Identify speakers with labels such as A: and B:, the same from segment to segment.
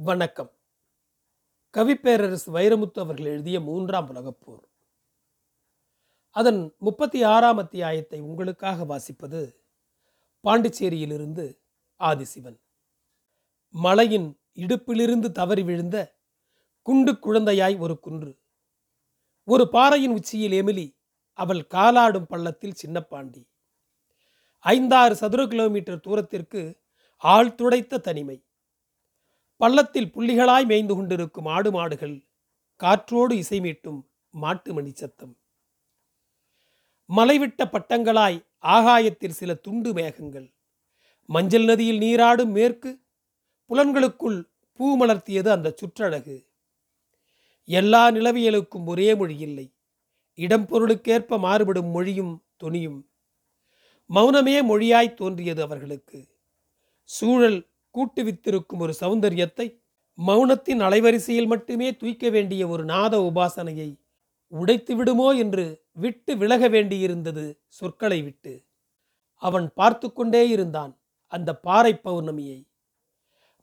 A: வணக்கம். கவிப்பேரரசு வைரமுத்து அவர்கள் எழுதிய மூன்றாம் உலகப் போர். அதன் முப்பத்தி ஆறாம் அத்தியாயத்தை உங்களுக்காக வாசிப்பது பாண்டிச்சேரியிலிருந்து ஆதிசிவன். மலையின் இடுப்பிலிருந்து தவறி விழுந்த குண்டு குழந்தையாய் ஒரு குன்று. ஒரு பாறையின் உச்சியில் எமிலி அவள் காலாடும் பள்ளத்தில் சின்னப்பாண்டி. ஐந்தாறு சதுர கிலோமீட்டர் தூரத்திற்கு ஆள் துடைத்த தனிமை. பள்ளத்தில் புள்ளிகளாய் மேய்ந்து கொண்டிருக்கும் ஆடு மாடுகள் காற்றோடு இசைமீட்டும் மாட்டு மணி சத்தம். மலைவிட்ட பட்டங்களாய் ஆகாயத்தில் சில துண்டு மேகங்கள். மஞ்சள் நதியில் நீராடும் மேற்கு புலன்களுக்குள் பூ மலர்த்தியது அந்த சுற்றழகு. எல்லா நிலவியலுக்கும் ஒரே மொழி இல்லை. இடம் பொருளுக்கேற்ப மாறுபடும் மொழியும் துணியும் மௌனமே மொழியாய் தோன்றியது அவர்களுக்கு. சூழல் கூட்டுவித்திருக்கும் ஒரு சௌந்தரியத்தை மௌனத்தின் அலைவரிசையில் மட்டுமே தூய்க்க வேண்டிய ஒரு நாத உபாசனையை உடைத்து விடுமோ என்று விட்டு விலக வேண்டியிருந்தது சொற்களை விட்டு. அவன் பார்த்து கொண்டே இருந்தான் அந்த பாறை பௌர்ணமியை.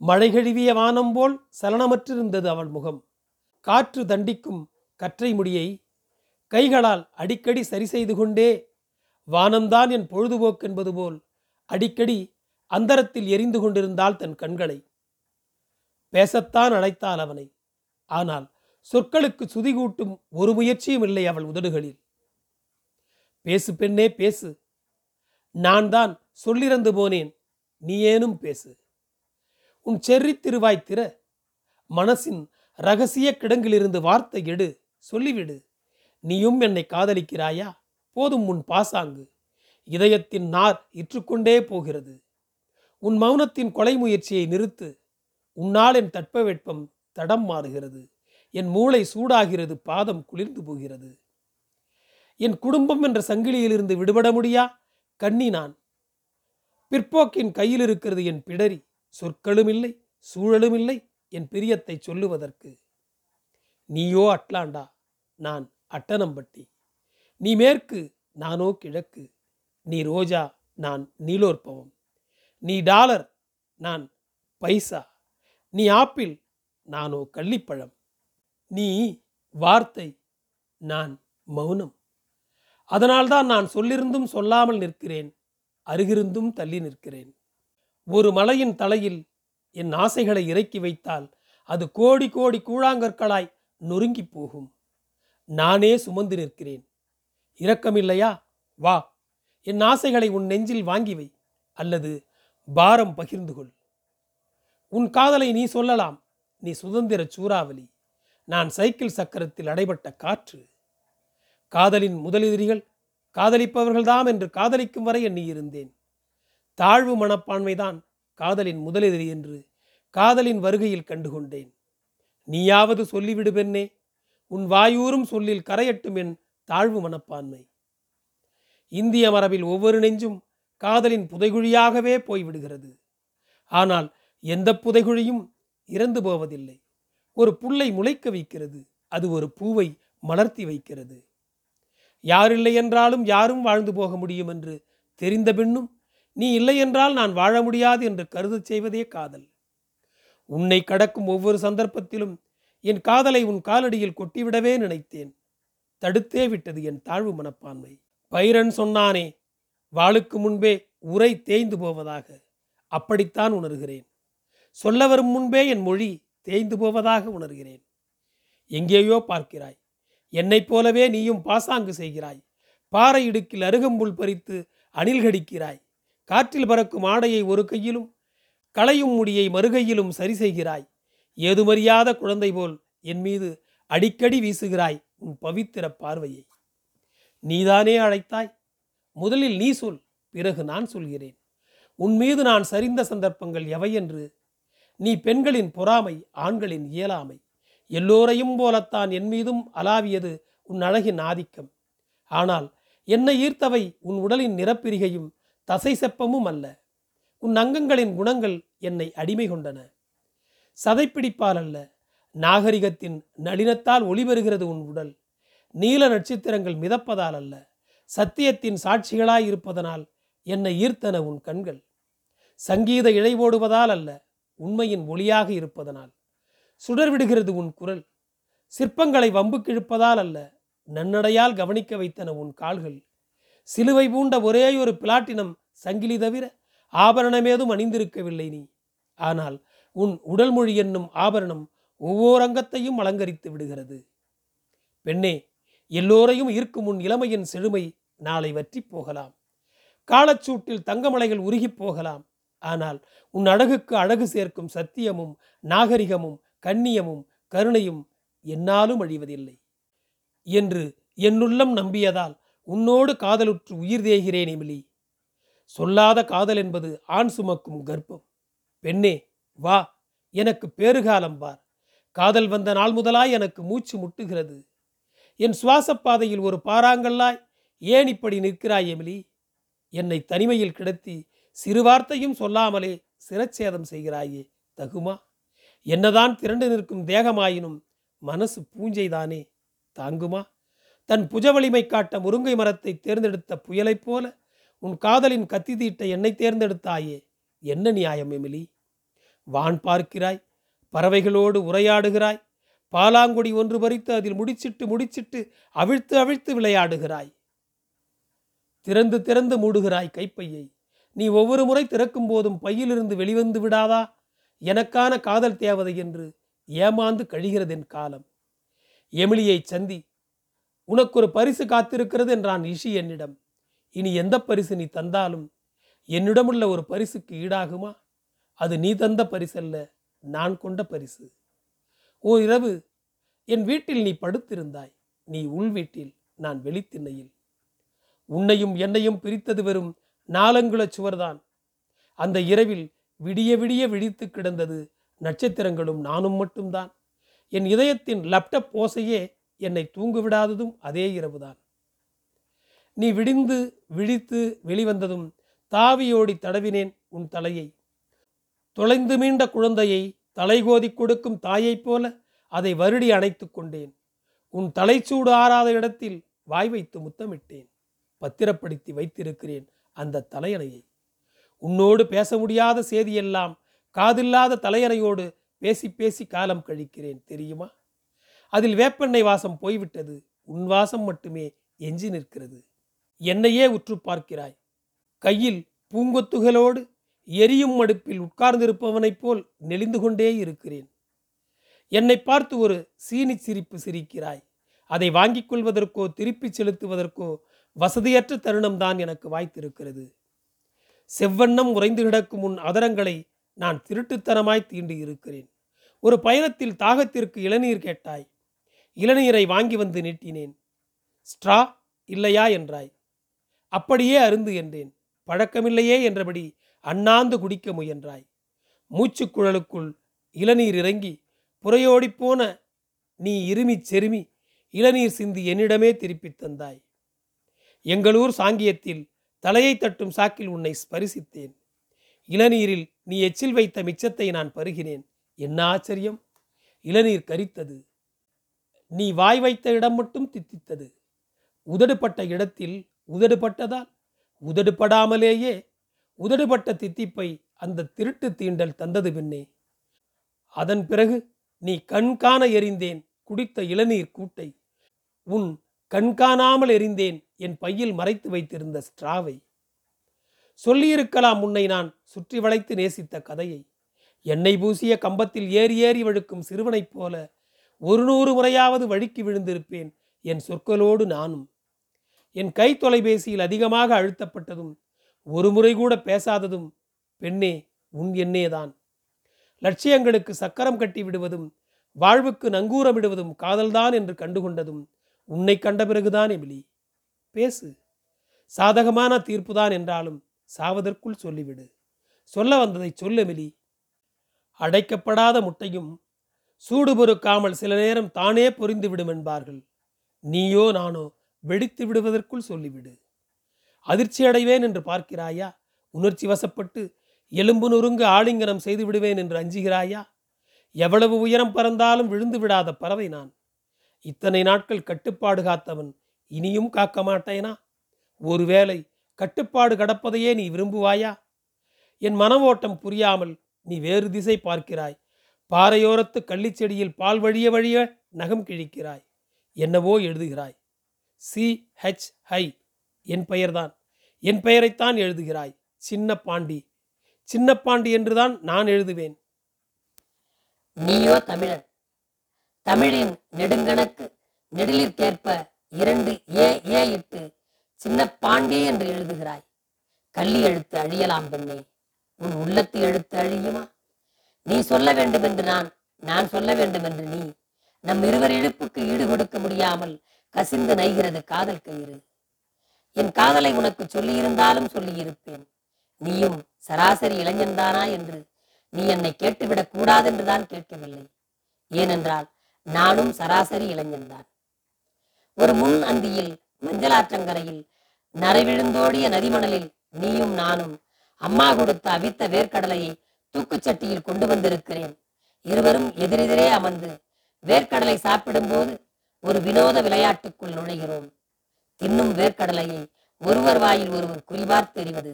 A: மழை கழுவிய வானம் போல் சலனமற்றிருந்தது அவள் முகம். காற்று தண்டிக்கும் கற்றை முடியை கைகளால் அடிக்கடி சரி செய்து கொண்டே வானம்தான் என் பொழுதுபோக்கு என்பது போல் அடிக்கடி அந்தரத்தில் எரிந்து கொண்டிருந்தாள் தன் கண்களை. பேசத்தான் அழைத்தாள் அவனை. ஆனால் சொற்களுக்கு சுதி கூட்டும் ஒரு முயற்சியும் இல்லை அவள் உதடுகளில். பேசு பெண்ணே பேசு. நான் தான் சொல்லிறந்து போனேன். நீ ஏனும் பேசு. உன் செர்ரி திருவாய் திற. மனசின் ரகசிய கிடங்கிலிருந்து வார்த்தை எடு. சொல்லிவிடு. நீயும் என்னை காதலிக்கிறாயா? போதும் உன் பாசாங்கு. இதயத்தின் நார் இற்றுக்கொண்டே போகிறது. உன் மௌனத்தின் கொலை முயற்சியை நிறுத்து. உன்னால் என் தட்பவெட்பம் தடம் மாறுகிறது. என் மூளை சூடாகிறது பாதம் குளிர்ந்து போகிறது. என் குடும்பம் என்ற சங்கிலியிலிருந்து விடுபட முடியா? கண்ணி நான். பிற்போக்கின் கையில் இருக்கிறது என் பிடரி. சொற்களும் இல்லை சூழலும் இல்லை என் பிரியத்தை சொல்லுவதற்கு. நீயோ அட்லாண்டா? நான் அட்டனம்பட்டி நீ மேற்கு நானோ கிழக்கு. நீ ரோஜா நான் நீலோற்பவம். நீ டாலர் நான் பைசா. நீ ஆப்பிள் நானோ கள்ளிப்பழம். நீ வார்த்தை நான் மௌனம். அதனால்தான் நான் சொல்லிருந்தும் சொல்லாமல் நிற்கிறேன் அருகிருந்தும் தள்ளி நிற்கிறேன். ஒரு மலையின் தலையில் என் ஆசைகளை இறக்கி வைத்தால் அது கோடி கோடி கூழாங்கற்களாய் நொறுங்கி போகும். நானே சுமந்து நிற்கிறேன். இரக்கமில்லையா? வா என் ஆசைகளை உன் நெஞ்சில் வாங்கி வை. அல்லது பாரம் பகிர்ந்து கொள். உன் காதலை நீ சொல்லலாம். நீ சுதந்திர சூறாவளி. நான் சைக்கிள் சக்கரத்தில் அடைபட்ட காற்று. காதலின் முதலெதிரிகள் காதலிப்பவர்கள்தாம் என்று காதலிக்கும் வரை எண்ணி இருந்தேன். தாழ்வு மனப்பான்மைதான் காதலின் முதலெதிரி என்று காதலின் வருகையில் கண்டுகொண்டேன். நீயாவது சொல்லிவிடு பெண்ணே உன் வாயூரும் சொல்லில் கரையட்டும் என் தாழ்வு மனப்பான்மை. இந்திய மரபில் ஒவ்வொரு நெஞ்சும் காதலின் புதைகுழியாகவே போய்விடுகிறது. ஆனால் எந்த புதைகுழியும் இறந்து போவதில்லை. ஒரு புல்லை முளைக்க வைக்கிறது. அது ஒரு பூவை மலர்த்தி வைக்கிறது. யாரில்லை என்றாலும் யாரும் வாழ்ந்து போக முடியும் என்று தெரிந்த பின்னும் நீ இல்லை என்றால் நான் வாழ முடியாது என்று கருதச் செய்வதே காதல். உன்னை கடக்கும் ஒவ்வொரு சந்தர்ப்பத்திலும் என் காதலை உன் காலடியில் கொட்டிவிடவே நினைத்தேன். தடுத்தே விட்டது என் தாழ்வு மனப்பான்மை. பைரன் சொன்னானே வாளுக்கு முன்பே உரை தேய்ந்து போவதாக அப்படித்தான் உணர்கிறேன். சொல்ல வரும் முன்பே என் மொழி தேய்ந்து போவதாக உணர்கிறேன். எங்கேயோ பார்க்கிறாய். என்னைப் போலவே நீயும் பாசாங்கு செய்கிறாய். பாறை இடுக்கில் அருகம்புல் பறித்து அணில் கடிக்கிறாய். காற்றில் பறக்கும் ஆடையை ஒரு கையிலும் களையும் முடியை மறுகையிலும் சரி செய்கிறாய். ஏதுமறியாத குழந்தை போல் என் மீது அடிக்கடி வீசுகிறாய் உன் பவித்திர பார்வையை. நீதானே அழைத்தாய்? முதலில் நீ சொல் பிறகு நான் சொல்கிறேன். உன் மீது நான் சரிந்த சந்தர்ப்பங்கள் எவை என்று? நீ பெண்களின் பொறாமை ஆண்களின் இயலாமை. எல்லோரையும் போலத்தான் என் மீதும் அலாவியது உன் அழகின் ஆதிக்கம். ஆனால் என்னை ஈர்த்தவை உன் உடலின் நிறப்பிரிகையும் தசை செப்பமும் அல்ல. உன் அங்கங்களின் குணங்கள் என்னை அடிமை கொண்டன. சதைப்பிடிப்பால் அல்ல நாகரிகத்தின் நளினத்தால் ஒளிபெறுகிறது உன் உடல். நீல நட்சத்திரங்கள் மிதப்பதால் அல்ல. சத்தியத்தின் சாட்சிகளாய் இருப்பதனால் என்னை ஈர்த்தன உன் கண்கள். சங்கீத இழை ஓடுவதால் அல்ல உண்மையின் ஒளியாக இருப்பதனால். சுடர்விடுகிறது உன் குரல் சிற்பங்களை வம்புக்கு இழுப்பதால் அல்ல நன்னடையால் கவனிக்க வைத்தன உன் கால்கள். சிலுவை பூண்ட ஒரே ஒரு பிளாட்டினம் சங்கிலி தவிர ஆபரணமேதும் அணிந்திருக்கவில்லை நீ. ஆனால் உன் உடல் மொழி என்னும் ஆபரணம் ஒவ்வொரு அங்கத்தையும் அலங்கரித்து விடுகிறது. பெண்ணே எல்லோரையும் ஈர்க்கும் உன் இளமையின் செழுமை நாளை வற்றி போகலாம். காலச்சூட்டில் தங்கமலைகள் உருகிப் போகலாம். ஆனால் உன் அழகுக்கு அழகு சேர்க்கும் சத்தியமும் நாகரிகமும் கண்ணியமும் கருணையும் என்னாலும் அழிவதில்லை. என்று என்னுள்ளம் நம்பியதால் உன்னோடு காதலுற்று உயிர் தேகிறேன் எமிலி. சொல்லாத காதல் என்பது ஆண் சுமக்கும் கர்ப்பம். பெண்ணே வா எனக்கு பேறுகாலம் பார் காதல் வந்த நாள் முதலாய் எனக்கு மூச்சு முட்டுகிறது. என் சுவாசப் பாதையில் ஒரு பாறாங்கல்லாய் ஏன் இப்படி நிற்கிறாய் எமிலி? என்னை தனிமையில் கிடத்தி சிறு வார்த்தையும் சொல்லாமலே சிரச்சேதம் செய்கிறாயே தகுமா? என்னதான் திரண்டு நிற்கும் தேகமாயினும் மனசு பூஞ்சைதானே தாங்குமா? தன் புஜ வலிமை காட்ட முருங்கை மரத்தை தேர்ந்தெடுத்த புயலைப் போல உன் காதலின் கத்தி தீட்ட என்னை தேர்ந்தெடுத்தாயே என்ன நியாயம் எமிலி? வான் பார்க்கிறாய் பறவைகளோடு உரையாடுகிறாய் பாலாங்குடி ஒன்று பறித்து அதில் முடிச்சிட்டு முடிச்சிட்டு அவிழ்த்து அவிழ்த்து விளையாடுகிறாய். திறந்து திறந்து மூடுகிறாய் கைப்பையை. நீ ஒவ்வொரு முறை திறக்கும் போதும் பையிலிருந்து வெளிவந்து விடாதா? எனக்கான காதல் தேவதை என்று ஏமாந்து கழிகிறது என் காலம். எமிலியை சந்தி உனக்கு ஒரு பரிசு காத்திருக்கிறது என்றான் இஷி என்னிடம். இனி எந்த பரிசு நீ தந்தாலும் என்னிடமுள்ள ஒரு பரிசுக்கு ஈடாகுமா? அது நீ தந்த பரிசல்ல நான் கொண்ட பரிசு. ஓ இரவு என் வீட்டில் நீ படுத்திருந்தாய் நீ உள் வீட்டில் நான் வெளித்திண்ணையில். உன்னையும் என்னையும் பிரித்தது வெறும் நாலங்குல சுவர்தான். அந்த இரவில் விடிய விடிய விழித்து கிடந்தது நட்சத்திரங்களும் நானும் மட்டும்தான். என் இதயத்தின் லேப்டப் ஓசையே என்னை தூங்குவிடாததும் அதே இரவுதான். நீ விடிந்து விழித்து வெளிவந்ததும் தாவியோடி தடவினேன் உன் தலையை. தொலைந்து மீண்ட குழந்தையை தலைகோதி கொடுக்கும் தாயைப் போல அதை வருடி அணைத்து கொண்டேன். உன் தலைச்சூடு ஆறாத இடத்தில் வாய் வைத்து முத்தமிட்டேன். பத்திரப்படுத்தி வைத்திருக்கிறேன் அந்த தலையணையை. உன்னோடு பேச முடியாத செய்தியெல்லாம் காதில்லாத தலையணையோடு பேசி பேசி காலம் கழிக்கிறேன் தெரியுமா? அதில் வேப்பெண்ணெய் வாசம் போய்விட்டது. உன் வாசம் மட்டுமே எஞ்சி நிற்கிறது. என்னையே உற்று பார்க்கிறாய். கையில் பூங்கொத்துகளோடு எரியும் மடுப்பில் உட்கார்ந்திருப்பவனைப் போல் நெளிந்து கொண்டே இருக்கிறேன். என்னை பார்த்து ஒரு சீனி சிரிப்பு சிரிக்கிறாய். அதை வாங்கிக் கொள்வதற்கோ திருப்பிச் செலுத்துவதற்கோ வசதியற்ற தருணம்தான் எனக்கு வாய்த்திருக்கிறது. செவ்வண்ணம் உறைந்து கிடக்கும் உன் அதரங்களை நான் திருட்டுத்தனமாய் தீண்டி இருக்கிறேன். ஒரு பயணத்தில் தாகத்திற்கு இளநீர் கேட்டாய். இளநீரை வாங்கி வந்து நீட்டினேன். ஸ்ட்ரா இல்லையா? என்றாய். அப்படியே அருந்து என்றேன். பழக்கமில்லையே? என்றபடி அண்ணாந்து குடிக்க முயன்றாய். மூச்சுக்குழலுக்குள் இளநீர் இறங்கி புறையோடிப்போன நீ இருமிச் செருமி இளநீர் சிந்தி என்னிடமே திருப்பித் தந்தாய். எங்களூர் சாங்கியத்தில் தலையை தட்டும் சாக்கில் உன்னை ஸ்பரிசித்தேன். இளநீரில் நீ எச்சில் வைத்த மிச்சத்தை நான் பருகினேன். என்ன ஆச்சரியம்? இளநீர் கரித்தது. நீ வாய் வைத்த இடம் மட்டும் தித்தித்தது. உதடுபட்ட இடத்தில் உதடுபட்டதால் உதடுபடாமலேயே உதடுபட்ட தித்திப்பை அந்த திருட்டு தீண்டல் தந்தது பின்னே அதன் பிறகு நீ கண்காண எறிந்தேன் குடித்த இளநீர் கூட்டை. உன் கண்காணாமல் எறிந்தேன் என் பையில் மறைத்து வைத்திருந்த ஸ்ட்ராவை சொல்லியிருக்கலாம் உன்னை நான் சுற்றி வளைத்து நேசித்த கதையை. எண்ணெய் பூசிய கம்பத்தில் ஏறி ஏறி வழுக்கும் சிறுவனைப் போல ஒரு நூறு முறையாவது வழுக்கி விழுந்திருப்பேன் என் சொற்களோடு நானும். என் கை தொலைபேசியில் அதிகமாக அழுத்தப்பட்டதும் ஒரு முறை கூட பேசாததும் பெண்ணே உன் எண்ணேதான். லட்சியங்களுக்கு சக்கரம் கட்டி விடுவதும் வாழ்வுக்கு நங்கூரமிடுவதும் காதல்தான் என்று கண்டுகொண்டதும் உன்னை கண்ட பிறகுதான் எமிலி. பேசு. சாதகமான தீர்ப்புதான் என்றாலும் சாவதற்குள் சொல்லிவிடு. சொல்ல வந்ததை சொல்ல எமிலி. அடைக்கப்படாத முட்டையும் சூடு பொறுக்காமல் சில நேரம் தானே பொறிந்து விடும் என்பார்கள். நீயோ நானோ வெடித்து விடுவதற்குள் சொல்லிவிடு. அதிர்ச்சி அடைவேன் என்று பார்க்கிறாயா? உணர்ச்சி வசப்பட்டு எலும்பு நொறுங்க ஆலிங்கனம் செய்து விடுவேன் என்று அஞ்சுகிறாயா? எவ்வளவு உயரம் பறந்தாலும் விழுந்து விடாத பறவை நான். இத்தனை நாட்கள் கட்டுப்பாடு காத்தவன் இனியும் காக்க மாட்டேனா? ஒருவேளை கட்டுப்பாடு கடப்பதையே நீ விரும்புவாயா? என் மன ஓட்டம் புரியாமல் நீ வேறு திசை பார்க்கிறாய். பாறையோரத்து கள்ளிச்செடியில் பால் வழிய வழிய நகம் கிழிக்கிறாய். என்னவோ எழுதுகிறாய். சி ஹெச் ஹை என் பெயர்தான். என் பெயரைத்தான் எழுதுகிறாய் சின்ன பாண்டி. சின்ன பாண்டி என்றுதான் நான் எழுதுவேன்.
B: நீயோ தமிழன். தமிழின் நெடுங்கணக்கு நெடிலிற்கேற்ப இரண்டு ஏ ஏ இட்டு சின்ன பாண்டி என்று எழுதுகிறாய். கள்ளி எழுத்து அழியலாம் பெண்ணே. உன் உள்ளத்து எழுத்து அழியுமா? நீ சொல்ல வேண்டும் என்று நான் நான் சொல்ல வேண்டும் என்று நீ. நம் இருவர் இழுப்புக்கு ஈடு கொடுக்க முடியாமல் கசிந்து நைகிறது காதல் கயிறு. என் காதலை உனக்கு சொல்லியிருந்தாலும் சொல்லியிருப்பேன். நீயும் சராசரி இளைஞன்தானா என்று நீ என்னை கேட்டுவிடக் கூடாதென்றுதான் கேட்கவில்லை. ஏனென்றால் நானும் சராசரி இளைஞன்தான் ஒரு முன் அந்தியில் மஞ்சளாற்றங்கரையில் நரைவிழுந்தோடிய நதிமணலில் நீயும் நானும் அம்மா கொடுத்த அவித்த வேர்க்கடலையை தூக்குச்சட்டியில் கொண்டு வந்திருக்கிறேன். இருவரும் எதிரெதிரே அமர்ந்து வேர்க்கடலை சாப்பிடும்போது ஒரு வினோத விளையாட்டுக்குள் நுழைகிறோம். தின்னும் வேர்க்கடலையை ஒருவர் வாயில் ஒருவர் குறிபார்த்து எறிவது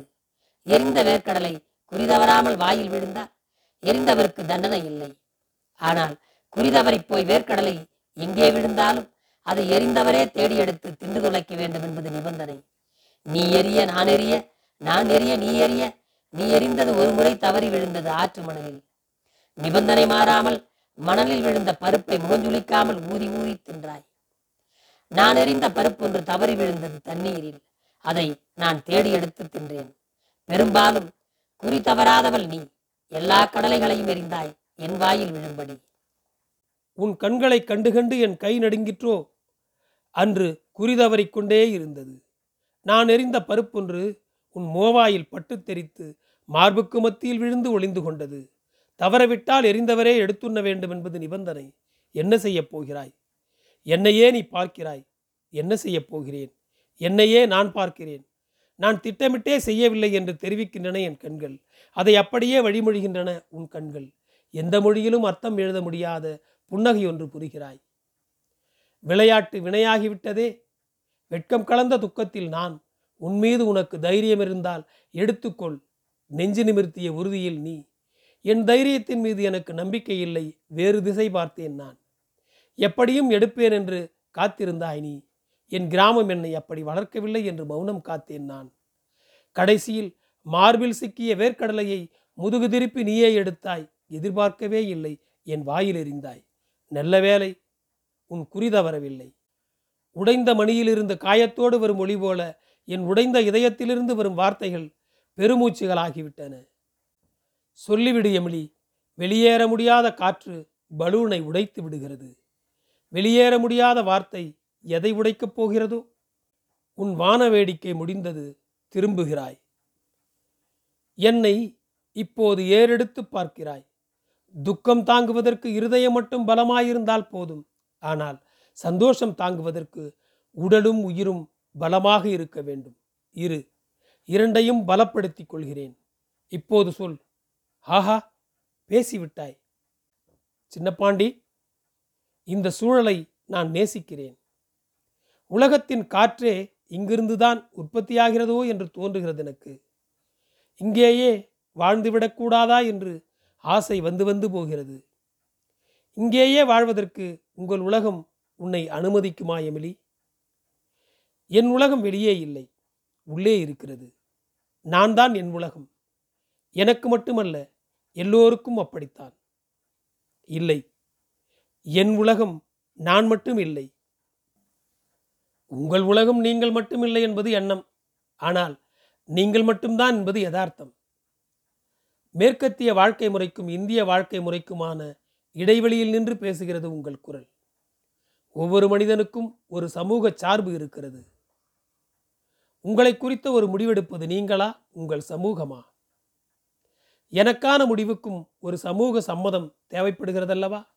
B: எரிந்த வேர்க்கடலை குறிதவறாமல் வாயில் விழுந்தால் எரிந்தவருக்கு தண்டனை இல்லை. ஆனால் குறிதவரைப் போய் வேர்க்கடலை எங்கே விழுந்தாலும் அதை எரிந்தவரே தேடி எடுத்து தின்று துளைக்க வேண்டும் என்பது நிபந்தனை. நீ எரிய நான் எரிய நான் எரிய நீ எரிய நீ எரிந்தது ஒரு முறை தவறி விழுந்தது ஆற்று மணலில். நிபந்தனை மாறாமல் மணலில் விழுந்த பருப்பை முகஞ்சுளிக்காமல் ஊதி ஊதி தின்றாய். நான் எறிந்த பருப்பு ஒன்று தவறி விழுந்தது தண்ணீரில். அதை நான் தேடி எடுத்து தின்றேன். பெரும்பாலும் குறி தவறாதவள் நீ. எல்லா கடலைகளையும் எறிந்தாய். என் வாயில் விழும்படி.
A: உன் கண்களை கண்டு கண்டு என் கை நடுங்கிற்றோ? அன்று குறிதவறிக் கொண்டே இருந்தது. நான் எறிந்த பருப்பொன்று உன் மோவாயில் பட்டு தெரித்து மார்புக்கு மத்தியில் விழுந்து ஒளிந்து கொண்டது. தவறவிட்டால் எரிந்தவரே எடுத்துண்ண வேண்டும் என்பது நிபந்தனை. என்ன செய்யப் போகிறாய்? என்னையே நீ பார்க்கிறாய். என்ன செய்யப் போகிறேன்? என்னையே நான் பார்க்கிறேன். நான் திட்டமிட்டே செய்யவில்லை என்று தெரிவிக்கின்றன என் கண்கள். அதை அப்படியே வழிமொழிகின்றன உன் கண்கள். எந்த மொழியிலும் அர்த்தம் எழுத முடியாத புன்னகை ஒன்று புரிகிறாய். விளையாட்டு வினையாகிவிட்டதே. வெட்கம் கலந்த துக்கத்தில் நான் உன்மீது உனக்கு தைரியம் இருந்தால் எடுத்துக்கொள். நெஞ்சு நிமிர்த்திய உறுதியில் நீ. என் தைரியத்தின் மீது எனக்கு நம்பிக்கை இல்லை. வேறு திசை பார்த்தேன் நான். எப்படியும் எடுப்பேன் என்று காத்திருந்தாய் நீ. என் கிராமம் என்னை அப்படி வளர்க்கவில்லை என்று மௌனம் காத்தேன் நான். கடைசியில் மார்பில் சிக்கிய வேர்க்கடலையை முதுகு திருப்பி நீயே எடுத்தாய். எதிர்பார்க்கவே இல்லை. என் வாயில் எறிந்தாய் நல்ல வேலை உன் குறி தவறவில்லை. உடைந்த மணியிலிருந்து காயத்தோடு வரும் ஒளி போல என் உடைந்த இதயத்திலிருந்து வரும் வார்த்தைகள் பெருமூச்சுகளாகிவிட்டன. சொல்லிவிடு எமிலி. வெளியேற முடியாத காற்று பலூனை உடைத்து விடுகிறது. வெளியேற முடியாத வார்த்தை எதை உடைக்கப் போகிறதோ? உன் வான வேடிக்கை முடிந்தது திரும்புகிறாய். என்னை இப்போது ஏறெடுத்து பார்க்கிறாய். துக்கம் தாங்குவதற்கு இருதயம் மட்டும் பலமாயிருந்தால் போதும். ஆனால் சந்தோஷம் தாங்குவதற்கு உடலும் உயிரும் பலமாக இருக்க வேண்டும். இரு இரண்டையும் பலப்படுத்திக் கொள்கிறேன். இப்போது சொல். ஆஹா பேசிவிட்டாய். சின்னப்பாண்டி இந்த சூழலை நான் நேசிக்கிறேன். உலகத்தின் காற்றே இங்கிருந்துதான் உற்பத்தியாகிறதோ என்று தோன்றுகிறது எனக்கு. இங்கேயே வாழ்ந்துவிடக்கூடாதா என்று ஆசை வந்து வந்து போகிறது. இங்கேயே வாழ்வதற்கு உங்கள் உலகம் உன்னை அனுமதிக்குமா எமிலி? என் உலகம் வெளியே இல்லை உள்ளே இருக்கிறது. நான் தான் என் உலகம். எனக்கு மட்டுமல்ல எல்லோருக்கும் அப்படித்தான். இல்லை. என் உலகம் நான் மட்டும் இல்லை. உங்கள் உலகம் நீங்கள் மட்டும் இல்லை என்பது எண்ணம். ஆனால் நீங்கள் மட்டும்தான் என்பது யதார்த்தம். மேற்கத்திய வாழ்க்கை முறைக்கும் இந்திய வாழ்க்கை முறைக்குமான இடைவெளியில் நின்று பேசுகிறது உங்கள் குரல். ஒவ்வொரு மனிதனுக்கும் ஒரு சமூக சார்பு இருக்கிறது. உங்களை குறித்த ஒரு முடிவெடுப்பது நீங்களா உங்கள் சமூகமா? எனக்கான முடிவுக்கும் ஒரு சமூக சம்மதம் தேவைப்படுகிறதல்லவா?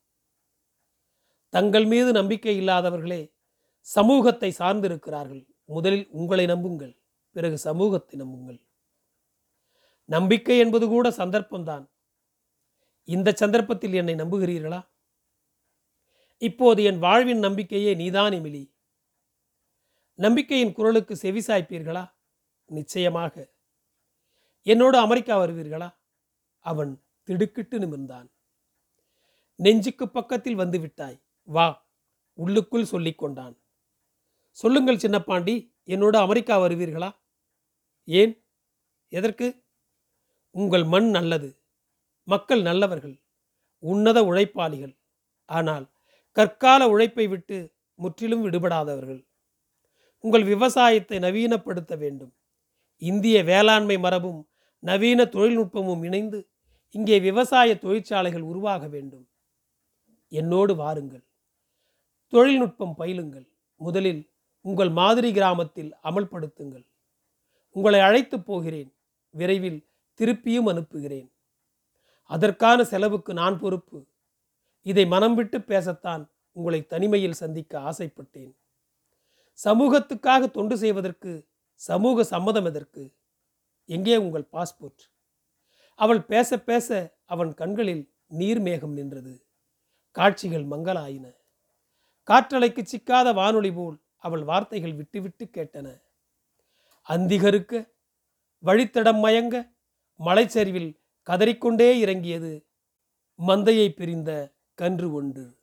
A: தங்கள் மீது நம்பிக்கை இல்லாதவர்களே சமூகத்தை சார்ந்திருக்கிறார்கள். முதலில் உங்களை நம்புங்கள் பிறகு சமூகத்தை நம்புங்கள். நம்பிக்கை என்பது கூட சந்தர்ப்பம்தான். இந்த சந்தர்ப்பத்தில் என்னை நம்புகிறீர்களா? இப்போது என் வாழ்வின் நம்பிக்கையே நீதான் எமிலி நம்பிக்கையின் குரலுக்கு செவிசாய்ப்பீர்களா நிச்சயமாக. என்னோடு அமெரிக்கா வருவீர்களா? அவன் திடுக்கிட்டு நிமிர்ந்தான். நெஞ்சுக்கு பக்கத்தில் வந்து விட்டாய். வா உள்ளுக்குள் சொல்லிக்கொண்டான் சொல்லுங்கள் சின்னப்பாண்டி என்னோடு அமெரிக்கா வருவீர்களா? ஏன்? எதற்கு? உங்கள் மண் நல்லது மக்கள் நல்லவர்கள் உன்னத உழைப்பாளிகள். ஆனால் கற்கால உழைப்பை விட்டு முற்றிலும் விடுபடாதவர்கள். உங்கள் விவசாயத்தை நவீனப்படுத்த வேண்டும். இந்திய வேளாண்மை மரபும் நவீன தொழில்நுட்பமும் இணைந்து இங்கே விவசாய தொழிற்சாலைகள் உருவாக வேண்டும். என்னோடு வாருங்கள். தொழில்நுட்பம் பயிலுங்கள். முதலில் உங்கள் மாதிரி கிராமத்தில் அமல்படுத்துங்கள். உங்களை அழைத்து போகிறேன். விரைவில் திருப்பியும் அனுப்புகிறேன். அதற்கான செலவுக்கு நான் பொறுப்பு. இதை மனம் விட்டு பேசத்தான் உங்களை தனிமையில் சந்திக்க ஆசைப்பட்டேன். சமூகத்துக்காக தொண்டு செய்வதற்கு சமூக சம்மதம் எதற்கு? எங்கே உங்கள் பாஸ்போர்ட்? அவள் பேச பேச அவன் கண்களில் நீர்மேகம் நின்றது. காட்சிகள் மங்களாயின காற்றலைக்கு சிக்காத வானொலி போல் அவள் வார்த்தைகள் விட்டு விட்டு கேட்டன. அந்திகருக்க வழித்தடம் மயங்க மலைச்சரிவில் கதறிக்கொண்டே இறங்கியது மந்தையை பிரிந்த கன்று ஒன்று.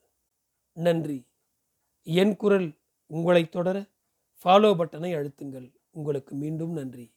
A: நன்றி. என் குரல் உங்களை தொடர ஃபாலோ பட்டனை அழுத்துங்கள். உங்களுக்கு மீண்டும் நன்றி.